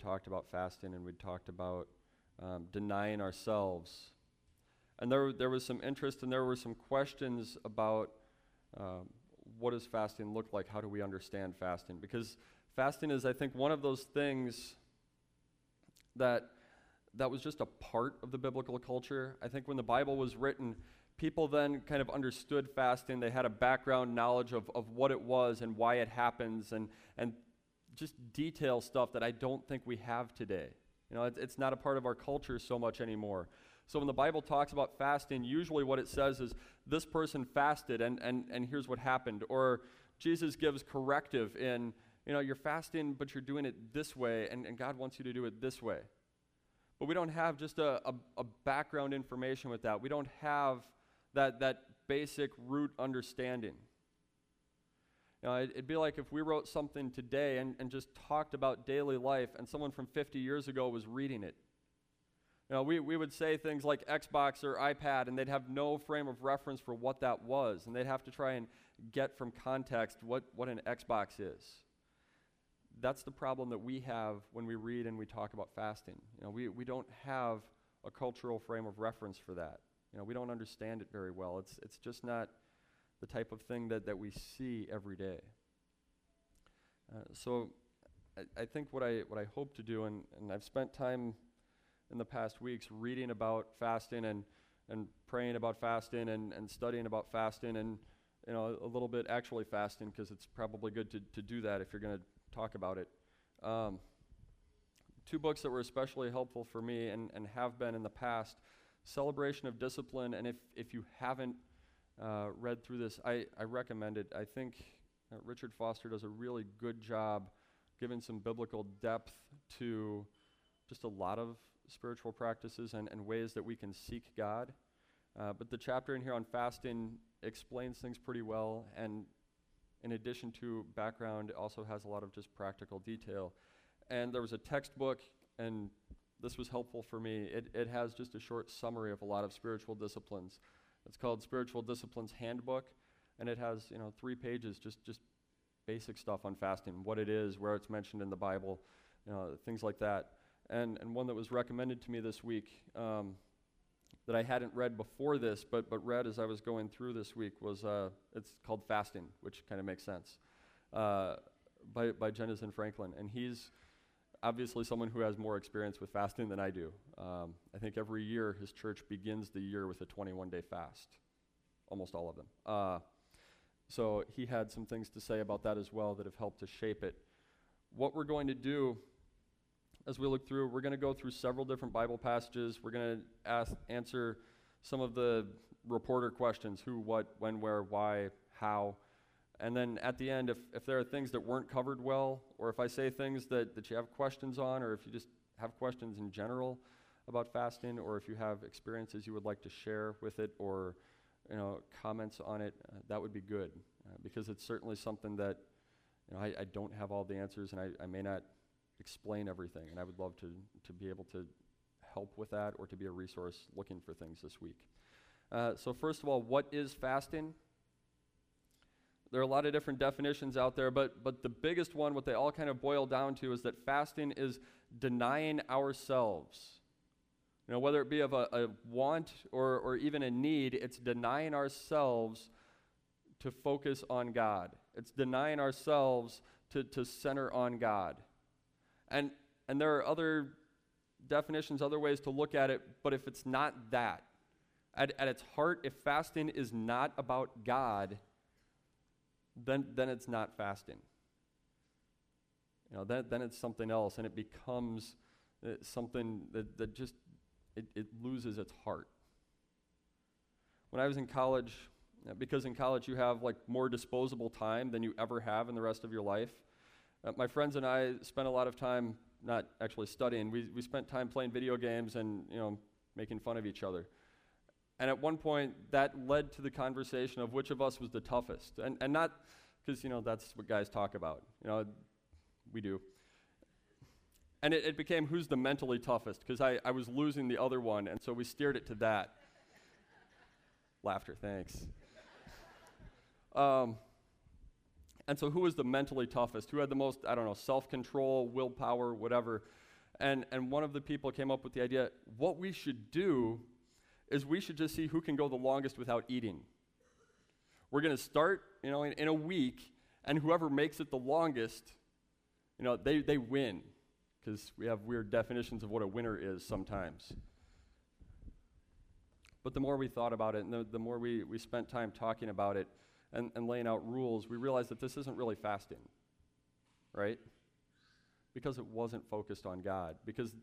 talked about fasting and we'd talked about um, denying ourselves. And there, there was some interest and there were some questions about um, what does fasting look like? How do we understand fasting? Because fasting is, I think, one of those things that that was just a part of the biblical culture. I think when the Bible was written, people then kind of understood fasting. They had a background knowledge of, of what it was and why it happens and, and just detail stuff that I don't think we have today. You know, it, it's not a part of our culture so much anymore. So when the Bible talks about fasting, usually what it says is this person fasted and, and, and here's what happened. Or Jesus gives corrective in, you know, you're fasting, but you're doing it this way, and, and God wants you to do it this way. But we don't have just a, a, a background information with that. We don't have that, that basic root understanding. Uh, you know, it'd be like if we wrote something today and, and just talked about daily life, and someone from 50 years ago was reading it. You know, we, we would say things like Xbox or iPad, and they'd have no frame of reference for what that was, and they'd have to try and get from context what, what an Xbox is. That's the problem that we have when we read and we talk about fasting. You know, we, we don't have a cultural frame of reference for that. You know, we don't understand it very well. It's, it's just not the type of thing that, that we see every day. Uh, so I, I think what I, what I hope to do, and, and I've spent time in the past weeks reading about fasting and, and praying about fasting and, and studying about fasting and you know a little bit actually fasting because it's probably good to, to do that if you're going to talk about it um, two books that were especially helpful for me and, and have been in the past celebration of discipline and if, if you haven't uh, read through this I, I recommend it i think uh, richard foster does a really good job giving some biblical depth to just a lot of spiritual practices and, and ways that we can seek God. Uh, but the chapter in here on fasting explains things pretty well, and in addition to background, it also has a lot of just practical detail. And there was a textbook, and this was helpful for me. It, it has just a short summary of a lot of spiritual disciplines. It's called Spiritual Disciplines Handbook, and it has you know three pages, just just basic stuff on fasting, what it is, where it's mentioned in the Bible, you know, things like that and, and one that was recommended to me this week um, that I hadn't read before this, but, but read as I was going through this week was uh, it's called Fasting, which kind of makes sense, uh, by, by Jentezen Franklin. And he's obviously someone who has more experience with fasting than I do. Um, I think every year his church begins the year with a 21 day fast, almost all of them. Uh, so he had some things to say about that as well that have helped to shape it. What we're going to do as we look through, we're going to go through several different Bible passages. We're going to answer some of the reporter questions who, what, when, where, why, how. And then at the end, if, if there are things that weren't covered well, or if I say things that, that you have questions on, or if you just have questions in general about fasting, or if you have experiences you would like to share with it, or you know, comments on it, uh, that would be good. Uh, because it's certainly something that you know, I, I don't have all the answers, and I, I may not explain everything. And I would love to, to be able to help with that or to be a resource looking for things this week. Uh, so, first of all, what is fasting? There are a lot of different definitions out there, but, but the biggest one, what they all kind of boil down to, is that fasting is denying ourselves. You know, whether it be of a, a want or, or even a need, it's denying ourselves to focus on God. It's denying ourselves to, to center on God. And, and there are other definitions, other ways to look at it, but if it's not that, at, at its heart, if fasting is not about God, then, then it's not fasting. You know, then, then it's something else, and it becomes uh, something that, that just, it, it loses its heart. When I was in college, because in college you have like more disposable time than you ever have in the rest of your life, uh, my friends and I spent a lot of time not actually studying. We, we spent time playing video games and you know making fun of each other. And at one point, that led to the conversation of which of us was the toughest. And, and not because, you know, that's what guys talk about. You know, we do. And it, it became who's the mentally toughest because I, I was losing the other one. And so we steered it to that. Laughter, thanks. Um, and so, who was the mentally toughest? Who had the most, I don't know, self control, willpower, whatever? And, and one of the people came up with the idea what we should do is we should just see who can go the longest without eating. We're going to start, you know, in, in, a week, and whoever makes it the longest, you know, they, they win. Because we have weird definitions of what a winner is sometimes. But the more we thought about it and the, the more we, we spent time talking about it and, and laying out rules, we realized that this isn't really fasting, right? Because it wasn't focused on God. Because,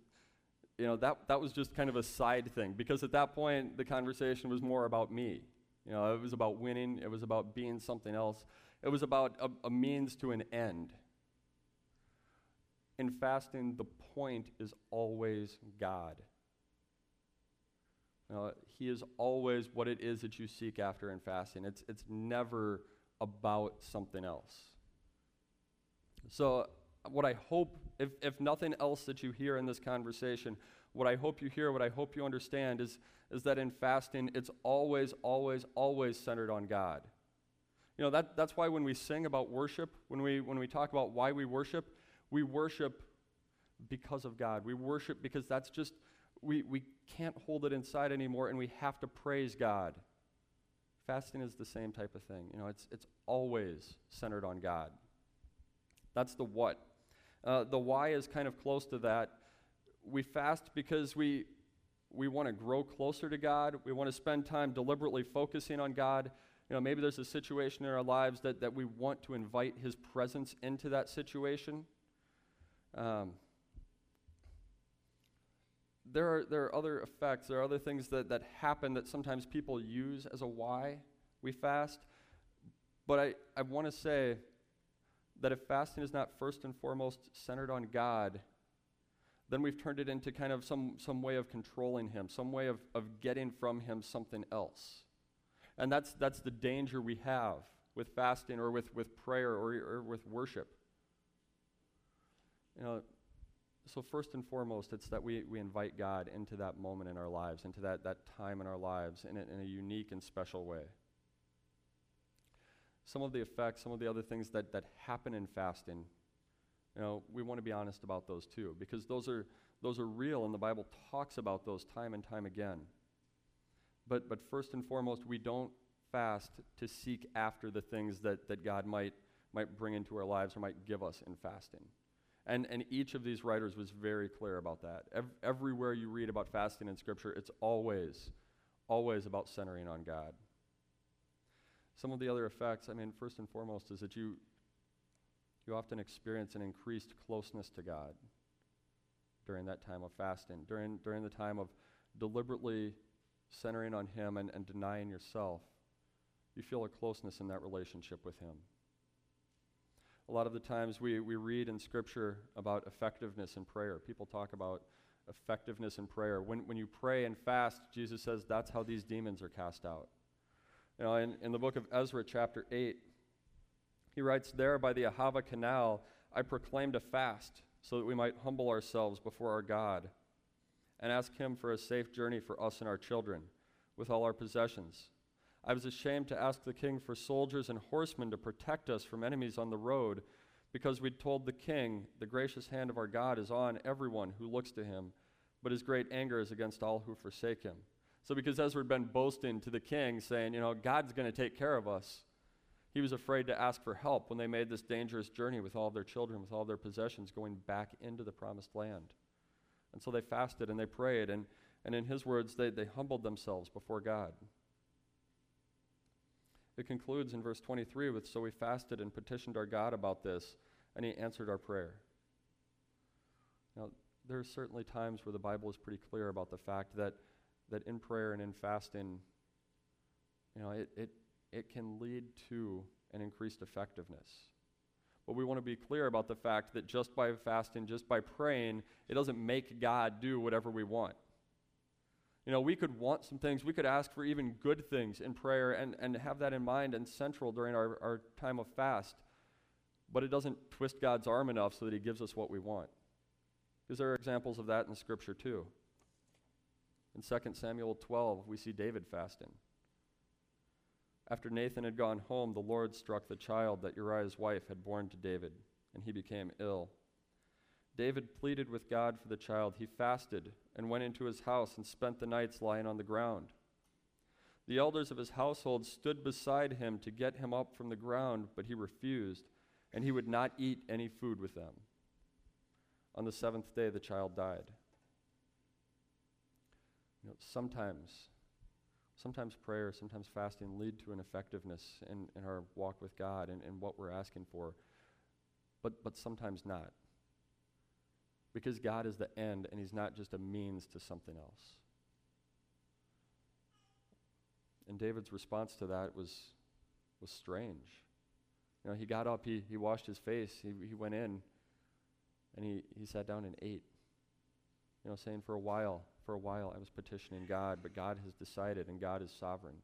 you know, that, that was just kind of a side thing. Because at that point, the conversation was more about me. You know, it was about winning, it was about being something else, it was about a, a means to an end. In fasting, the point is always God. Uh, he is always what it is that you seek after in fasting. It's, it's never about something else. So, what I hope, if, if nothing else that you hear in this conversation, what I hope you hear, what I hope you understand is, is that in fasting, it's always, always, always centered on God. You know, that, that's why when we sing about worship, when we, when we talk about why we worship, we worship because of God. We worship because that's just we, we can't hold it inside anymore and we have to praise God. Fasting is the same type of thing. You know, it's, it's always centered on God. That's the what. Uh, the why is kind of close to that. We fast because we, we want to grow closer to God. We want to spend time deliberately focusing on God. You know, maybe there's a situation in our lives that, that we want to invite His presence into that situation. Um, there are, there are other effects, there are other things that, that happen that sometimes people use as a why we fast. But I, I want to say that if fasting is not first and foremost centered on God, then we've turned it into kind of some, some way of controlling Him, some way of, of getting from Him something else. And that's, that's the danger we have with fasting or with, with prayer or, or with worship. You know, so first and foremost, it's that we, we invite God into that moment in our lives, into that, that time in our lives in a, in a unique and special way. Some of the effects, some of the other things that, that happen in fasting, you know, we want to be honest about those too, because those are, those are real, and the Bible talks about those time and time again. But, but first and foremost, we don't fast to seek after the things that, that God might, might bring into our lives or might give us in fasting. And, and each of these writers was very clear about that. Ev- everywhere you read about fasting in Scripture, it's always, always about centering on God. Some of the other effects, I mean, first and foremost, is that you, you often experience an increased closeness to God during that time of fasting, during, during the time of deliberately centering on Him and, and denying yourself. You feel a closeness in that relationship with Him. A lot of the times we, we read in Scripture about effectiveness in prayer. People talk about effectiveness in prayer. When, when you pray and fast, Jesus says that's how these demons are cast out. You know, in, in the book of Ezra, chapter 8, he writes, There by the Ahava Canal, I proclaimed a fast so that we might humble ourselves before our God and ask Him for a safe journey for us and our children with all our possessions I was ashamed to ask the king for soldiers and horsemen to protect us from enemies on the road, because we'd told the king, The gracious hand of our God is on everyone who looks to him, but his great anger is against all who forsake him. So, because Ezra had been boasting to the king, saying, You know, God's going to take care of us, he was afraid to ask for help when they made this dangerous journey with all their children, with all their possessions, going back into the promised land. And so they fasted and they prayed, and, and in his words, they, they humbled themselves before God. It concludes in verse 23 with So we fasted and petitioned our God about this, and he answered our prayer. Now, there are certainly times where the Bible is pretty clear about the fact that, that in prayer and in fasting, you know, it, it, it can lead to an increased effectiveness. But we want to be clear about the fact that just by fasting, just by praying, it doesn't make God do whatever we want. You know, we could want some things. We could ask for even good things in prayer and, and have that in mind and central during our, our time of fast. But it doesn't twist God's arm enough so that He gives us what we want. Because there are examples of that in Scripture too. In 2 Samuel 12, we see David fasting. After Nathan had gone home, the Lord struck the child that Uriah's wife had borne to David, and he became ill. David pleaded with God for the child. He fasted and went into his house and spent the nights lying on the ground. The elders of his household stood beside him to get him up from the ground, but he refused, and he would not eat any food with them. On the seventh day, the child died. You know, sometimes, sometimes prayer, sometimes fasting lead to an effectiveness in, in our walk with God and, and what we're asking for, but, but sometimes not. Because God is the end and He's not just a means to something else. And David's response to that was, was strange. You know, he got up, he, he washed his face, he, he went in, and he, he sat down and ate. You know, saying, for a while, for a while I was petitioning God, but God has decided, and God is sovereign.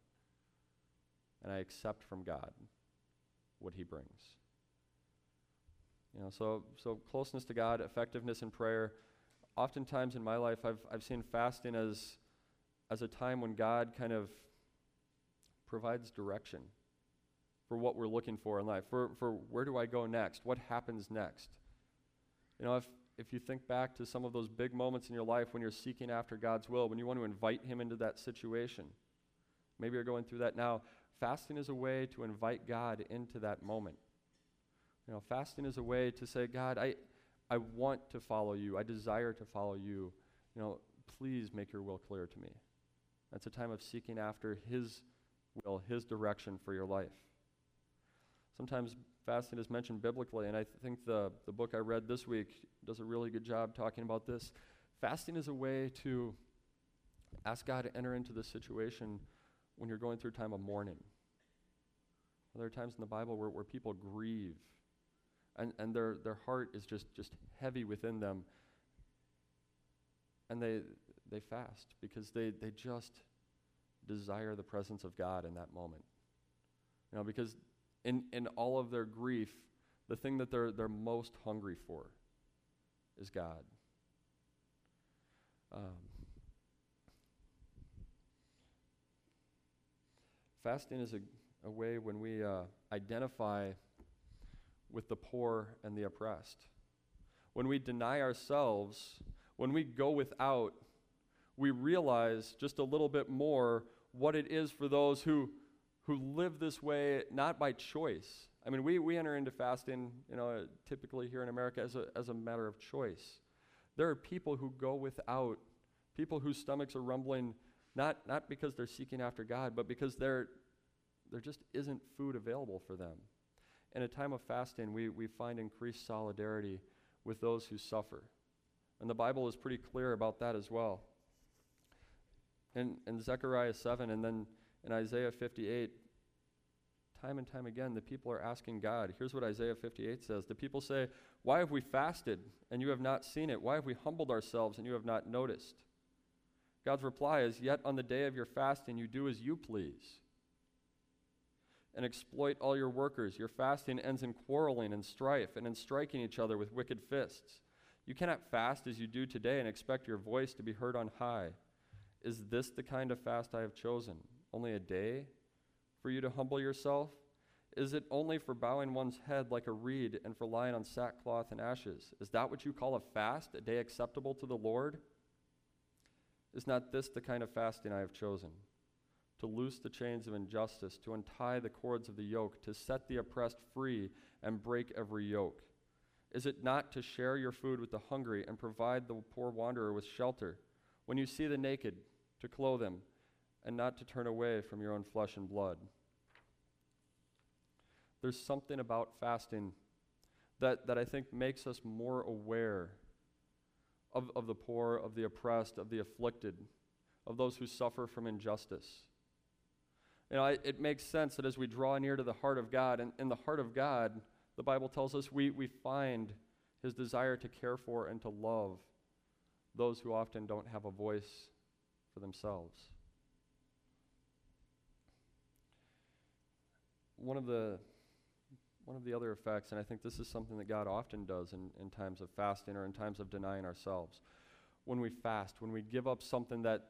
And I accept from God what he brings. You know, so, so closeness to God, effectiveness in prayer. Oftentimes in my life, I've, I've seen fasting as, as a time when God kind of provides direction for what we're looking for in life, for, for where do I go next, what happens next. You know, if, if you think back to some of those big moments in your life when you're seeking after God's will, when you want to invite Him into that situation, maybe you're going through that now. Fasting is a way to invite God into that moment. You know, fasting is a way to say, God, I, I want to follow you. I desire to follow you. You know, please make your will clear to me. That's a time of seeking after His will, His direction for your life. Sometimes fasting is mentioned biblically, and I think the, the book I read this week does a really good job talking about this. Fasting is a way to ask God to enter into the situation when you're going through a time of mourning. There are times in the Bible where, where people grieve and, and their, their heart is just, just heavy within them. And they, they fast because they, they just desire the presence of God in that moment. You know, because in, in all of their grief, the thing that they're, they're most hungry for is God. Um, fasting is a, a way when we uh, identify with the poor and the oppressed. When we deny ourselves, when we go without, we realize just a little bit more what it is for those who, who live this way not by choice. I mean, we, we enter into fasting, you know, typically here in America as a, as a matter of choice. There are people who go without, people whose stomachs are rumbling, not, not because they're seeking after God, but because there there just isn't food available for them in a time of fasting, we, we find increased solidarity with those who suffer. And the Bible is pretty clear about that as well. In, in Zechariah 7 and then in Isaiah 58, time and time again, the people are asking God. Here's what Isaiah 58 says The people say, Why have we fasted and you have not seen it? Why have we humbled ourselves and you have not noticed? God's reply is, Yet on the day of your fasting, you do as you please and exploit all your workers. Your fasting ends in quarreling and strife and in striking each other with wicked fists. You cannot fast as you do today and expect your voice to be heard on high. Is this the kind of fast I have chosen? Only a day for you to humble yourself? Is it only for bowing one's head like a reed and for lying on sackcloth and ashes? Is that what you call a fast, a day acceptable to the Lord? Is not this the kind of fasting I have chosen? to loose the chains of injustice, to untie the cords of the yoke, to set the oppressed free and break every yoke? Is it not to share your food with the hungry and provide the poor wanderer with shelter? When you see the naked, to clothe him, and not to turn away from your own flesh and blood? There's something about fasting that, that I think makes us more aware of, of the poor, of the oppressed, of the afflicted, of those who suffer from injustice. You know, it makes sense that as we draw near to the heart of God, and in the heart of God, the Bible tells us we, we find his desire to care for and to love those who often don't have a voice for themselves. One of the one of the other effects, and I think this is something that God often does in, in times of fasting or in times of denying ourselves. When we fast, when we give up something that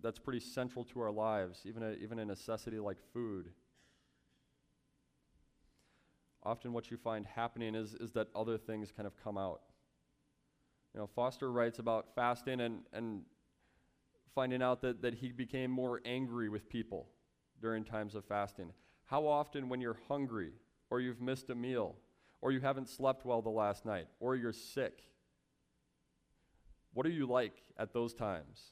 that's pretty central to our lives, even a, even a necessity like food. Often, what you find happening is, is that other things kind of come out. You know, Foster writes about fasting and, and finding out that, that he became more angry with people during times of fasting. How often, when you're hungry, or you've missed a meal, or you haven't slept well the last night, or you're sick, what are you like at those times?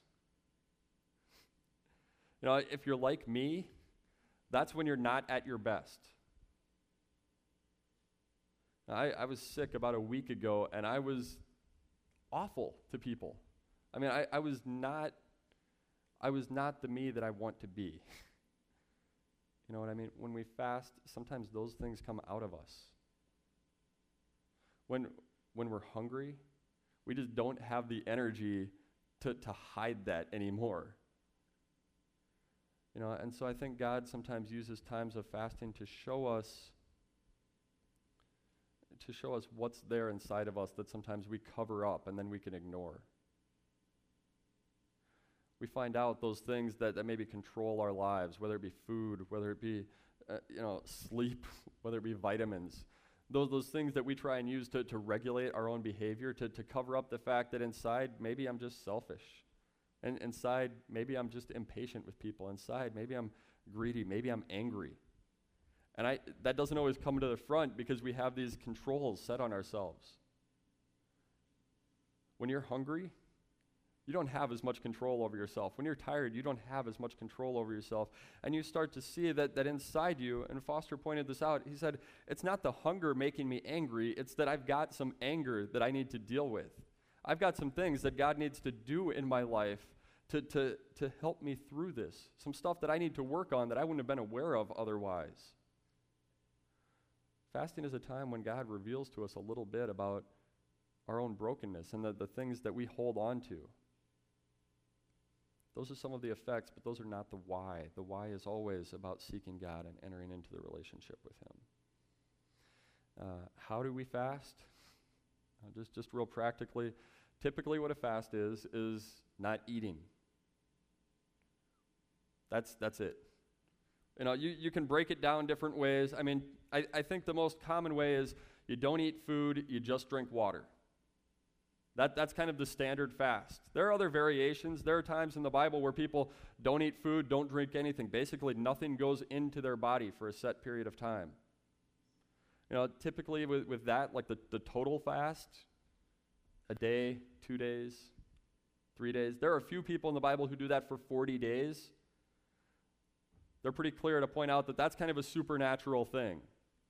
You know, if you're like me, that's when you're not at your best. I, I was sick about a week ago, and I was awful to people. I mean, I, I was not I was not the me that I want to be. you know what I mean? When we fast, sometimes those things come out of us. When when we're hungry, we just don't have the energy to, to hide that anymore. You know, and so I think God sometimes uses times of fasting to show us to show us what's there inside of us that sometimes we cover up and then we can ignore. We find out those things that, that maybe control our lives, whether it be food, whether it be uh, you know, sleep, whether it be vitamins. Those, those things that we try and use to, to regulate our own behavior, to, to cover up the fact that inside maybe I'm just selfish and inside, maybe I'm just impatient with people. Inside, maybe I'm greedy. Maybe I'm angry. And I, that doesn't always come to the front because we have these controls set on ourselves. When you're hungry, you don't have as much control over yourself. When you're tired, you don't have as much control over yourself. And you start to see that, that inside you, and Foster pointed this out, he said, it's not the hunger making me angry, it's that I've got some anger that I need to deal with. I've got some things that God needs to do in my life to, to, to help me through this. Some stuff that I need to work on that I wouldn't have been aware of otherwise. Fasting is a time when God reveals to us a little bit about our own brokenness and the, the things that we hold on to. Those are some of the effects, but those are not the why. The why is always about seeking God and entering into the relationship with Him. Uh, how do we fast? Uh, just, just real practically, Typically, what a fast is, is not eating. That's, that's it. You know, you, you can break it down different ways. I mean, I, I think the most common way is you don't eat food, you just drink water. That, that's kind of the standard fast. There are other variations. There are times in the Bible where people don't eat food, don't drink anything. Basically, nothing goes into their body for a set period of time. You know, typically with, with that, like the, the total fast, a day, two days, three days. There are a few people in the Bible who do that for 40 days. They're pretty clear to point out that that's kind of a supernatural thing.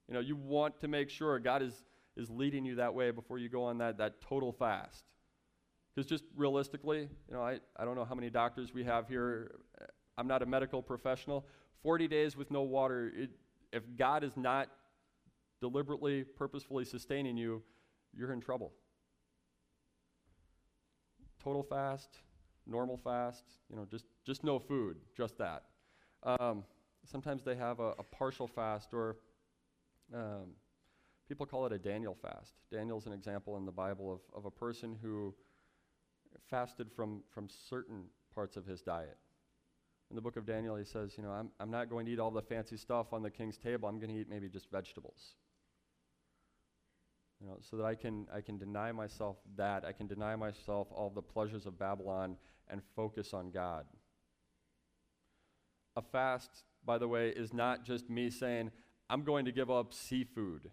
You know, you want to make sure God is, is leading you that way before you go on that, that total fast. Because just realistically, you know, I, I don't know how many doctors we have here. I'm not a medical professional. 40 days with no water, it, if God is not deliberately, purposefully sustaining you, you're in trouble total fast, normal fast, you know, just, just no food, just that. Um, sometimes they have a, a partial fast, or um, people call it a Daniel fast. Daniel's an example in the Bible of, of a person who fasted from, from certain parts of his diet. In the book of Daniel, he says, You know, I'm, I'm not going to eat all the fancy stuff on the king's table. I'm going to eat maybe just vegetables. You know, so that I can, I can deny myself that. I can deny myself all the pleasures of Babylon and focus on God. A fast, by the way, is not just me saying, I'm going to give up seafood.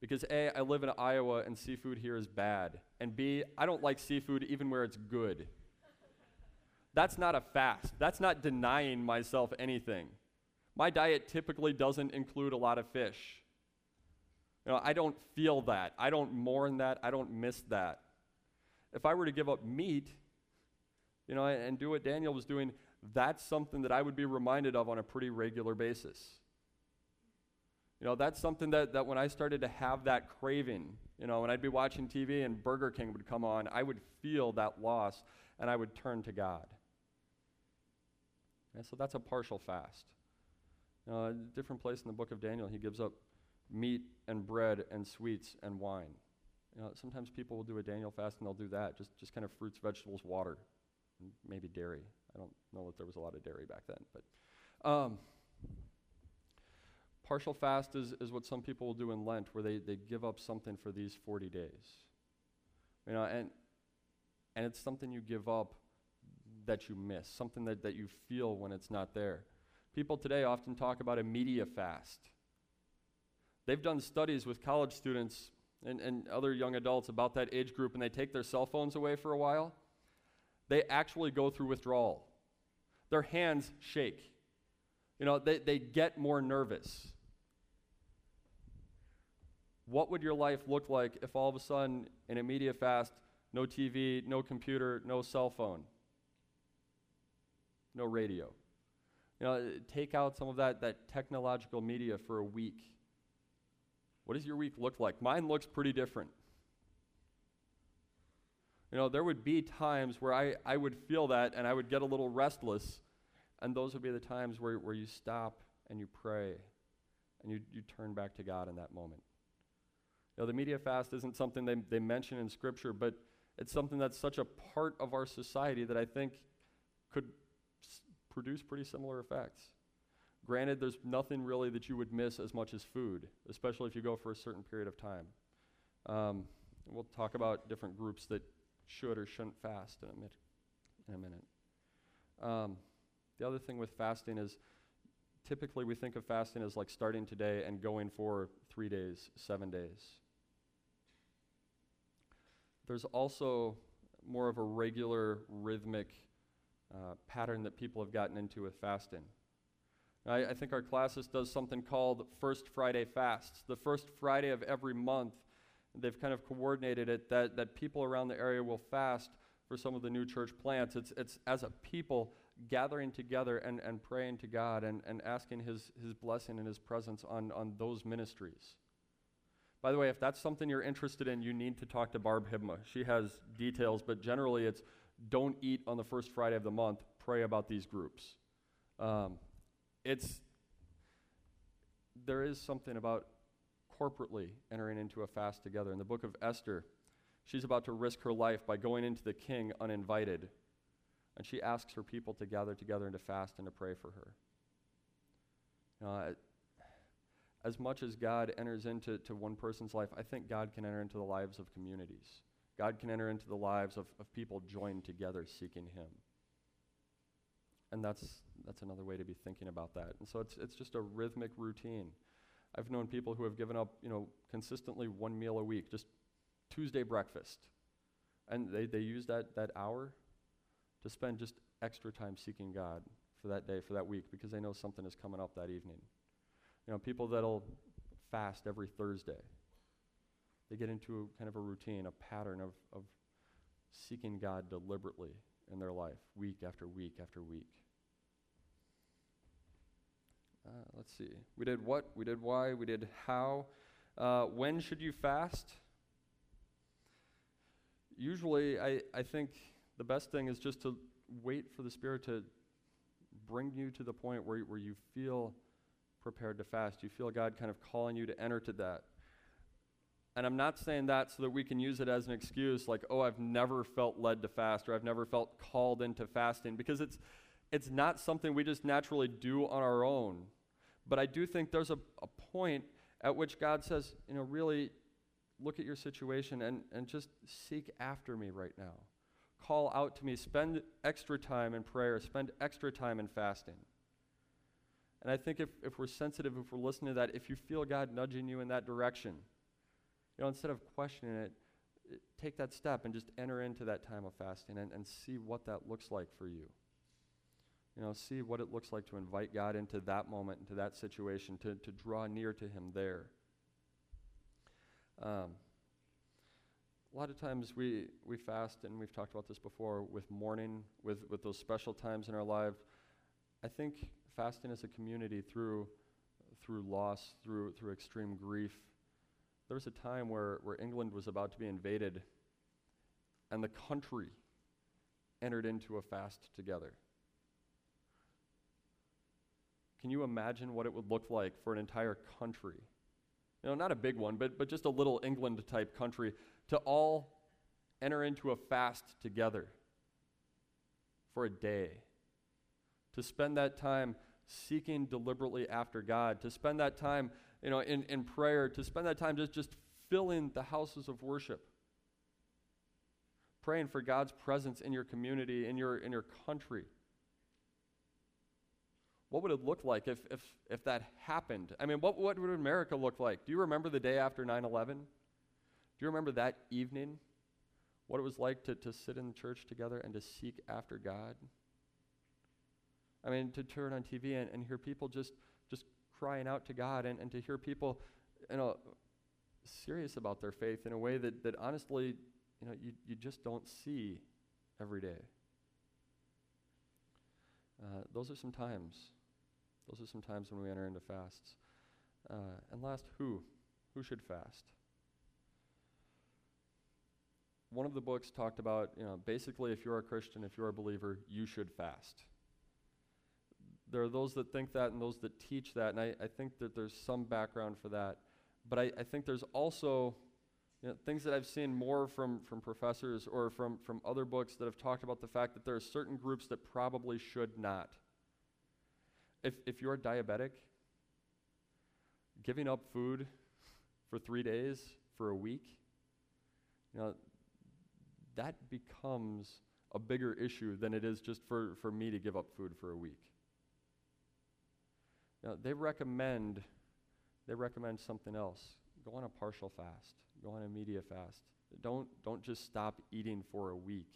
Because A, I live in Iowa and seafood here is bad. And B, I don't like seafood even where it's good. That's not a fast. That's not denying myself anything. My diet typically doesn't include a lot of fish. You know, I don't feel that. I don't mourn that. I don't miss that. If I were to give up meat, you know, and do what Daniel was doing, that's something that I would be reminded of on a pretty regular basis. You know, that's something that, that when I started to have that craving, you know, when I'd be watching TV and Burger King would come on, I would feel that loss and I would turn to God. And so that's a partial fast. You know, a different place in the book of Daniel, he gives up meat and bread and sweets and wine. You know, sometimes people will do a Daniel fast and they'll do that, just, just kind of fruits, vegetables, water, maybe dairy. I don't know that there was a lot of dairy back then, but um, partial fast is, is what some people will do in Lent, where they, they give up something for these 40 days. You know, and and it's something you give up that you miss, something that, that you feel when it's not there. People today often talk about a media fast. They've done studies with college students and, and other young adults about that age group, and they take their cell phones away for a while. They actually go through withdrawal. Their hands shake. You know, they, they get more nervous. What would your life look like if all of a sudden, in a media fast, no TV, no computer, no cell phone, no radio? You know, take out some of that, that technological media for a week. What does your week look like? Mine looks pretty different. You know, there would be times where I, I would feel that and I would get a little restless, and those would be the times where, where you stop and you pray and you, you turn back to God in that moment. You know, the media fast isn't something they, they mention in Scripture, but it's something that's such a part of our society that I think could s- produce pretty similar effects. Granted, there's nothing really that you would miss as much as food, especially if you go for a certain period of time. Um, we'll talk about different groups that should or shouldn't fast in a, in a minute. Um, the other thing with fasting is typically we think of fasting as like starting today and going for three days, seven days. There's also more of a regular rhythmic uh, pattern that people have gotten into with fasting. I, I think our classis does something called First Friday Fasts. The first Friday of every month, they've kind of coordinated it that, that people around the area will fast for some of the new church plants. It's, it's as a people gathering together and, and praying to God and, and asking his, his blessing and His presence on, on those ministries. By the way, if that's something you're interested in, you need to talk to Barb Hibma. She has details, but generally it's don't eat on the first Friday of the month, pray about these groups. Um, it's, there is something about corporately entering into a fast together. In the book of Esther, she's about to risk her life by going into the king uninvited, and she asks her people to gather together and to fast and to pray for her. Uh, as much as God enters into to one person's life, I think God can enter into the lives of communities. God can enter into the lives of, of people joined together seeking Him. And that's, that's another way to be thinking about that. And so it's, it's just a rhythmic routine. I've known people who have given up, you know, consistently one meal a week, just Tuesday breakfast. And they, they use that, that hour to spend just extra time seeking God for that day, for that week, because they know something is coming up that evening. You know, people that'll fast every Thursday. They get into a, kind of a routine, a pattern of, of seeking God deliberately in their life, week after week after week. Uh, let's see. We did what? We did why? We did how? Uh, when should you fast? Usually, I, I think the best thing is just to wait for the Spirit to bring you to the point where, where you feel prepared to fast. You feel God kind of calling you to enter to that. And I'm not saying that so that we can use it as an excuse, like, oh, I've never felt led to fast or I've never felt called into fasting, because it's, it's not something we just naturally do on our own. But I do think there's a, a point at which God says, you know, really look at your situation and, and just seek after me right now. Call out to me. Spend extra time in prayer. Spend extra time in fasting. And I think if, if we're sensitive, if we're listening to that, if you feel God nudging you in that direction, you know, instead of questioning it, take that step and just enter into that time of fasting and, and see what that looks like for you. You know, see what it looks like to invite God into that moment, into that situation, to, to draw near to Him there. Um, a lot of times we, we fast, and we've talked about this before, with mourning, with, with those special times in our lives. I think fasting as a community through, through loss, through, through extreme grief, there was a time where, where England was about to be invaded, and the country entered into a fast together. Can you imagine what it would look like for an entire country? You know, not a big one, but, but just a little England type country to all enter into a fast together for a day. To spend that time seeking deliberately after God, to spend that time, you know, in, in prayer, to spend that time just, just filling the houses of worship. praying for God's presence in your community, in your, in your country. What would it look like if, if, if that happened? I mean, what, what would America look like? Do you remember the day after 9 11? Do you remember that evening? What it was like to, to sit in church together and to seek after God? I mean, to turn on TV and, and hear people just, just crying out to God and, and to hear people, you know, serious about their faith in a way that, that honestly, you know, you, you just don't see every day. Uh, those are some times. Those are some times when we enter into fasts. Uh, and last, who? Who should fast? One of the books talked about, you know, basically, if you're a Christian, if you're a believer, you should fast. There are those that think that and those that teach that, and I, I think that there's some background for that. But I, I think there's also you know, things that I've seen more from, from professors or from, from other books that have talked about the fact that there are certain groups that probably should not. If, if you're diabetic, giving up food for three days, for a week, you know, that becomes a bigger issue than it is just for, for me to give up food for a week. Now, they recommend they recommend something else. Go on a partial fast. Go on a media fast. Don't don't just stop eating for a week.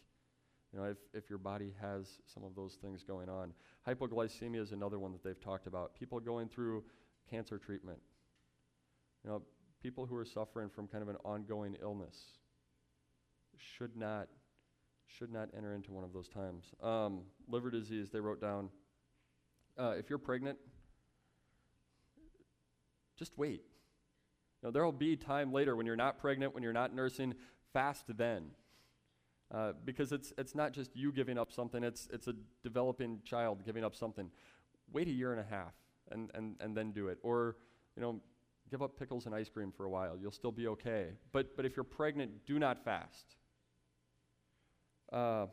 You know, if, if your body has some of those things going on. Hypoglycemia is another one that they've talked about. People going through cancer treatment. You know, people who are suffering from kind of an ongoing illness should not should not enter into one of those times. Um, liver disease, they wrote down. Uh, if you're pregnant, just wait. You know, there will be time later when you're not pregnant, when you're not nursing, fast then. Uh, because it's, it's not just you giving up something, it's, it's a developing child giving up something. Wait a year and a half and, and, and then do it. Or, you know, give up pickles and ice cream for a while. You'll still be okay. But, but if you're pregnant, do not fast. Uh,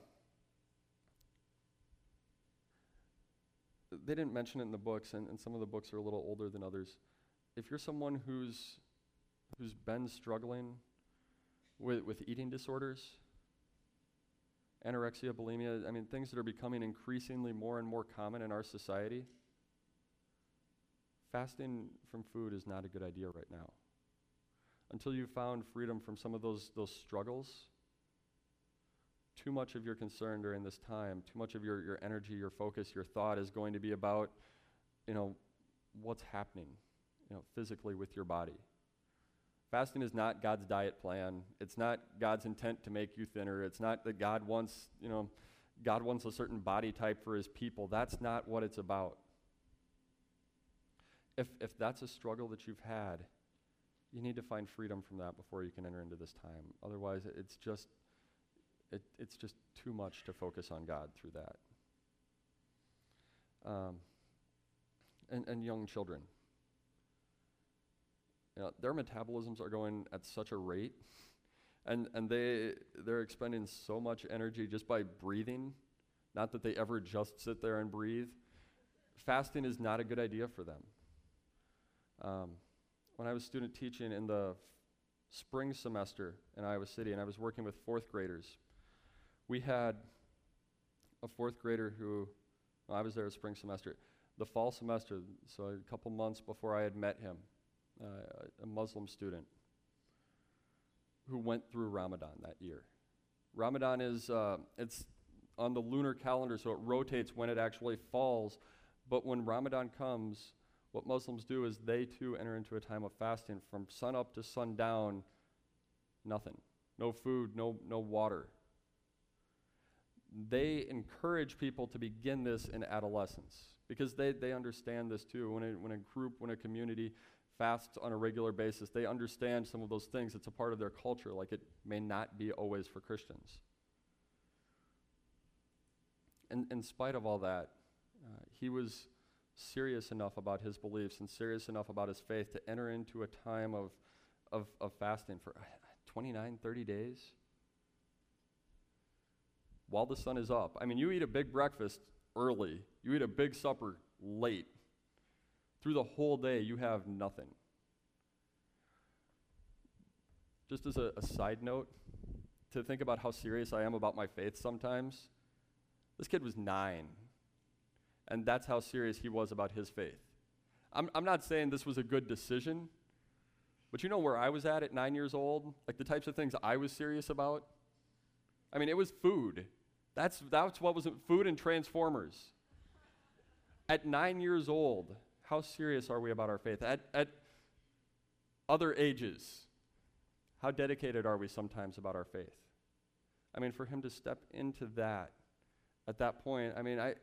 they didn't mention it in the books, and, and some of the books are a little older than others. If you're someone who's, who's been struggling with, with eating disorders, anorexia, bulimia, I mean, things that are becoming increasingly more and more common in our society, fasting from food is not a good idea right now. Until you've found freedom from some of those, those struggles, too much of your concern during this time, too much of your, your energy, your focus, your thought is going to be about, you know, what's happening, you know, physically with your body. Fasting is not God's diet plan. It's not God's intent to make you thinner. It's not that God wants, you know, God wants a certain body type for his people. That's not what it's about. If, if that's a struggle that you've had, you need to find freedom from that before you can enter into this time. Otherwise, it's just it, it's just too much to focus on God through that. Um, and, and young children. You know, their metabolisms are going at such a rate, and, and they, they're expending so much energy just by breathing. Not that they ever just sit there and breathe. Fasting is not a good idea for them. Um, when I was student teaching in the spring semester in Iowa City, and I was working with fourth graders, we had a fourth grader who, well, I was there a spring semester. The fall semester, so a couple months before I had met him, uh, a Muslim student who went through Ramadan that year. Ramadan is uh, it's on the lunar calendar, so it rotates when it actually falls. But when Ramadan comes, what Muslims do is they too enter into a time of fasting from sun up to sundown. Nothing, no food, no no water they encourage people to begin this in adolescence because they, they understand this too. When a, when a group, when a community fasts on a regular basis, they understand some of those things. It's a part of their culture, like it may not be always for Christians. And in spite of all that, uh, he was serious enough about his beliefs and serious enough about his faith to enter into a time of, of, of fasting for 29, 30 days while the sun is up. I mean, you eat a big breakfast early, you eat a big supper late. Through the whole day, you have nothing. Just as a, a side note, to think about how serious I am about my faith sometimes, this kid was nine. And that's how serious he was about his faith. I'm, I'm not saying this was a good decision, but you know where I was at at nine years old? Like the types of things I was serious about? I mean, it was food. That's, that's what was food and Transformers. At nine years old, how serious are we about our faith? At, at other ages, how dedicated are we sometimes about our faith? I mean, for him to step into that at that point, I mean, I,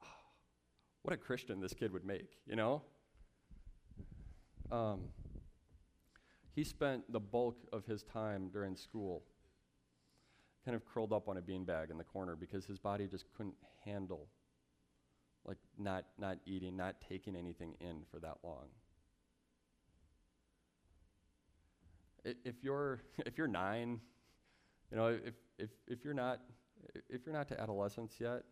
what a Christian this kid would make, you know? Um, he spent the bulk of his time during school kind of curled up on a beanbag in the corner because his body just couldn't handle like not not eating, not taking anything in for that long. if you're if you're 9, you know, if if if you're not if you're not to adolescence yet,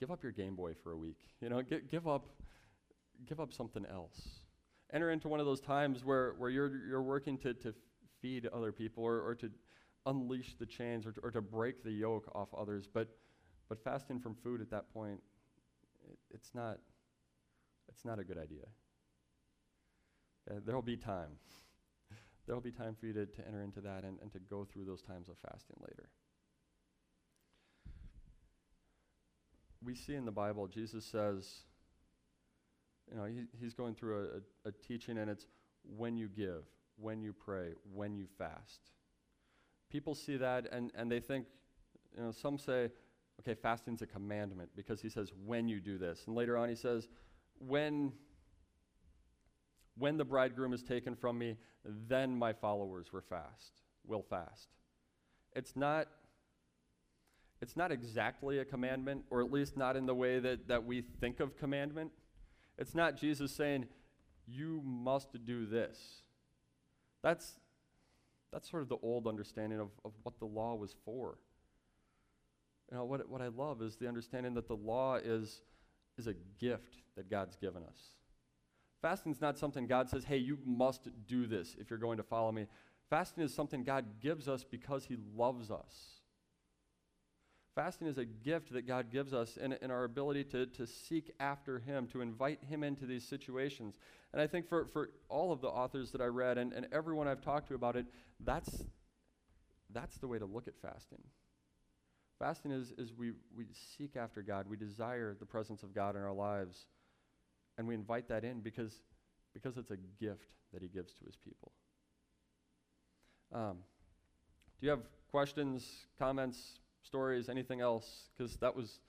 give up your Game Boy for a week. You know, give, give up give up something else. Enter into one of those times where, where you're, you're working to, to feed other people or, or to unleash the chains or to, or to break the yoke off others. But, but fasting from food at that point, it, it's, not, it's not a good idea. Uh, there will be time. there will be time for you to, to enter into that and, and to go through those times of fasting later. we see in the Bible, Jesus says, you know, he, he's going through a, a, a teaching, and it's when you give, when you pray, when you fast. People see that and, and they think, you know, some say, okay, fasting's a commandment because he says, when you do this. And later on, he says, when, when the bridegroom is taken from me, then my followers will fast, will fast. It's not it's not exactly a commandment, or at least not in the way that, that we think of commandment. It's not Jesus saying, you must do this. That's, that's sort of the old understanding of, of what the law was for. You know, what, what I love is the understanding that the law is, is a gift that God's given us. Fasting is not something God says, hey, you must do this if you're going to follow me. Fasting is something God gives us because He loves us. Fasting is a gift that God gives us in, in our ability to, to seek after Him, to invite Him into these situations. And I think for, for all of the authors that I read and, and everyone I've talked to about it, that's, that's the way to look at fasting. Fasting is, is we, we seek after God, we desire the presence of God in our lives, and we invite that in because, because it's a gift that He gives to His people. Um, do you have questions, comments, stories, anything else, because that was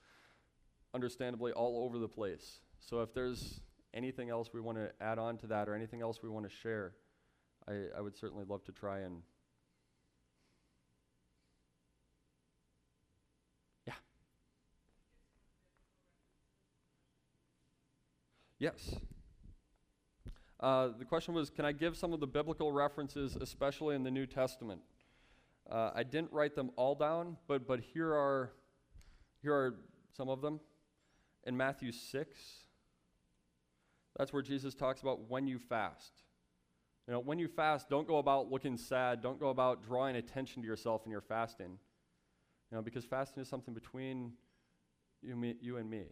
understandably all over the place. So if there's anything else we want to add on to that or anything else we want to share, I, I would certainly love to try and. Yes. Uh, the question was Can I give some of the biblical references, especially in the New Testament? Uh, I didn't write them all down, but, but here, are, here are some of them. In Matthew 6, that's where Jesus talks about when you fast. You know, when you fast, don't go about looking sad. Don't go about drawing attention to yourself in your fasting. You know, because fasting is something between you, me, you and me.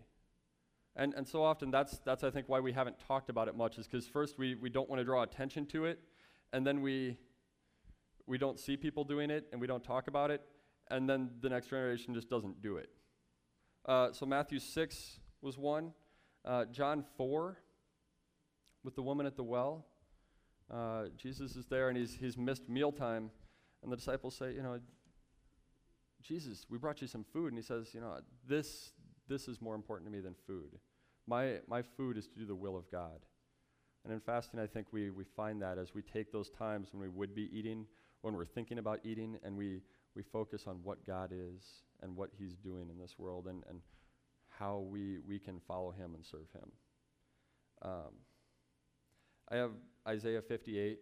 And, and so often that's, that's, I think, why we haven't talked about it much, is because first we, we don't want to draw attention to it, and then we, we don't see people doing it and we don't talk about it, and then the next generation just doesn't do it. Uh, so Matthew 6 was one. Uh, John 4 with the woman at the well. Uh, Jesus is there and he's, he's missed mealtime, and the disciples say, You know, Jesus, we brought you some food. And he says, You know, this, this is more important to me than food. My, my food is to do the will of God. And in fasting, I think we, we find that as we take those times when we would be eating when we're thinking about eating and we, we focus on what God is and what He's doing in this world and, and how we, we can follow Him and serve Him. Um, I have Isaiah 58,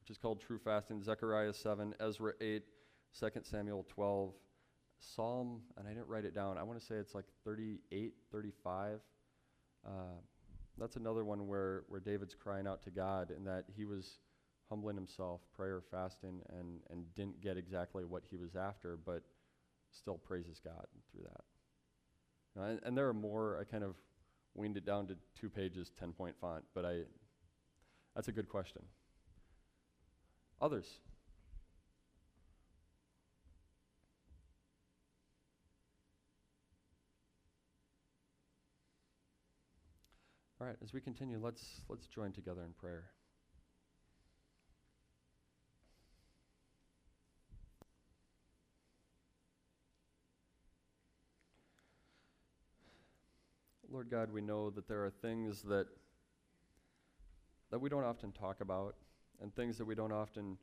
which is called True Fasting, Zechariah 7, Ezra 8, 2 Samuel 12, Psalm, and I didn't write it down. I want to say it's like 38, 35. Uh, that's another one where, where David's crying out to God and that he was humbling himself, prayer, fasting, and, and didn't get exactly what he was after, but still praises God through that. And, and there are more. I kind of weaned it down to two pages, 10 point font, but I, that's a good question. Others? All right, as we continue, let's, let's join together in prayer. Lord God, we know that there are things that, that we don't often talk about and things that we don't often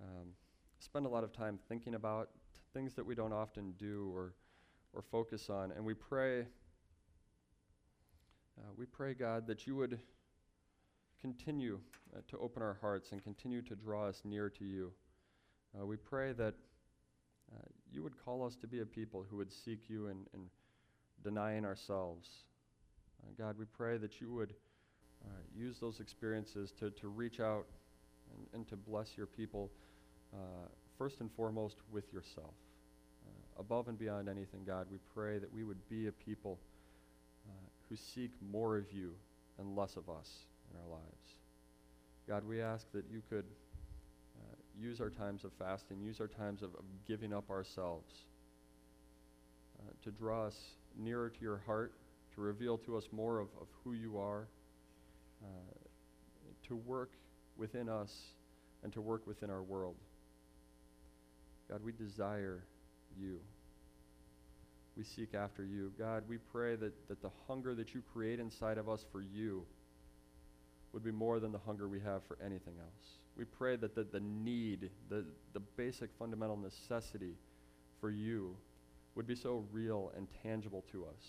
um, spend a lot of time thinking about, things that we don't often do or, or focus on. And we pray, uh, we pray, God, that you would continue uh, to open our hearts and continue to draw us near to you. Uh, we pray that uh, you would call us to be a people who would seek you and, denying ourselves. Uh, God, we pray that you would uh, use those experiences to, to reach out and, and to bless your people, first and foremost with yourself. Above and beyond anything, God, we pray that we would be a people who seek more of you and less of us in our lives. God, we ask that you could uh, use our times of fasting, use our times of, of giving up ourselves uh, to draw us nearer to your heart, to reveal to us more of, of who you are, uh, to work within us and to work within our world. God, we desire you. We seek after you. God, we pray that, that the hunger that you create inside of us for you would be more than the hunger we have for anything else. We pray that the, the need, the, the basic fundamental necessity for you would be so real and tangible to us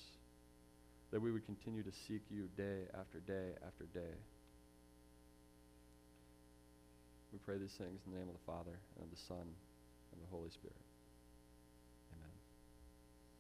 that we would continue to seek you day after day after day. We pray these things in the name of the Father, and of the Son, and of the Holy Spirit.